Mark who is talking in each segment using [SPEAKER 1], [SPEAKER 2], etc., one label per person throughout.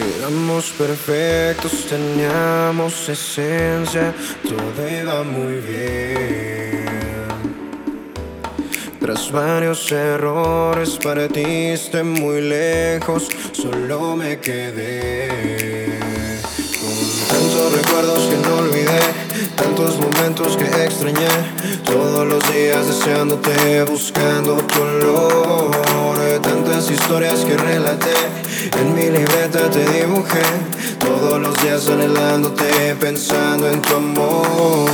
[SPEAKER 1] Éramos perfectos, teníamos esencia, todo iba muy bien. Tras varios errores partiste muy lejos, solo me quedé con tantos recuerdos que tantos momentos que extrañé, todos los días deseándote, buscando tu olor, tantas historias que relaté, en mi libreta te dibujé, todos los días anhelándote, pensando en tu amor.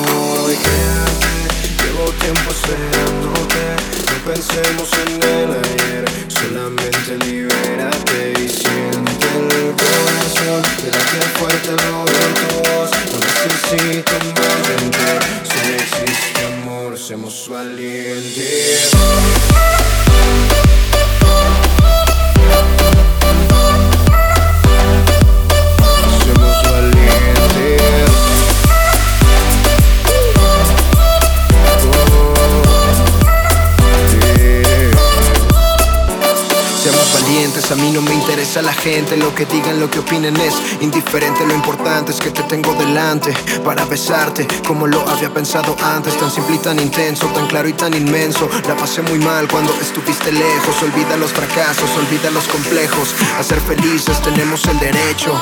[SPEAKER 1] Y quédate, llevo tiempo esperándote, no pensemos en el ayer, solamente libérate y siente el corazón, que late fuerte oír tu voz, no necesito más seamos valientes.
[SPEAKER 2] A mí no me interesa la gente, lo que digan, lo que opinen es indiferente, lo importante es que te tengo delante para besarte como lo había pensado antes, tan simple y tan intenso, tan claro y tan inmenso. La pasé muy mal cuando estuviste lejos, olvida los fracasos, olvida los complejos, a ser felices tenemos el derecho.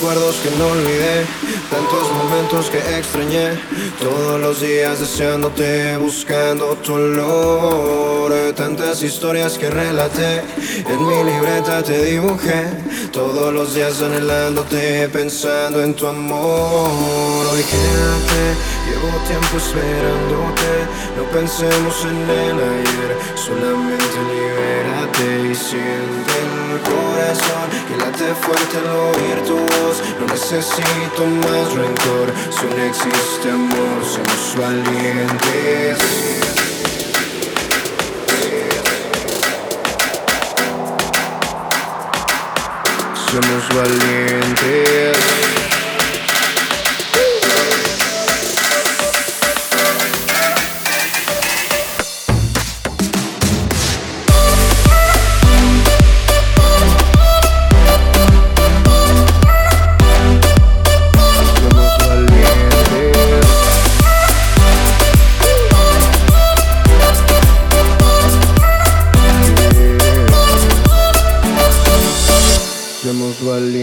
[SPEAKER 1] Recuerdos que no olvidé, tantos momentos que extrañé, todos los días deseándote, buscando tu olor, tantas historias que relaté, en mi libreta te dibujé, todos los días anhelándote, pensando en tu amor. Hoy quédate, llevo tiempo esperándote, no pensemos en el ayer, solamente libérate y siente el corazón fuerte al oír tu voz. No necesito más rencor, solo existe amor, somos valientes. Somos valientes. Somos valientes.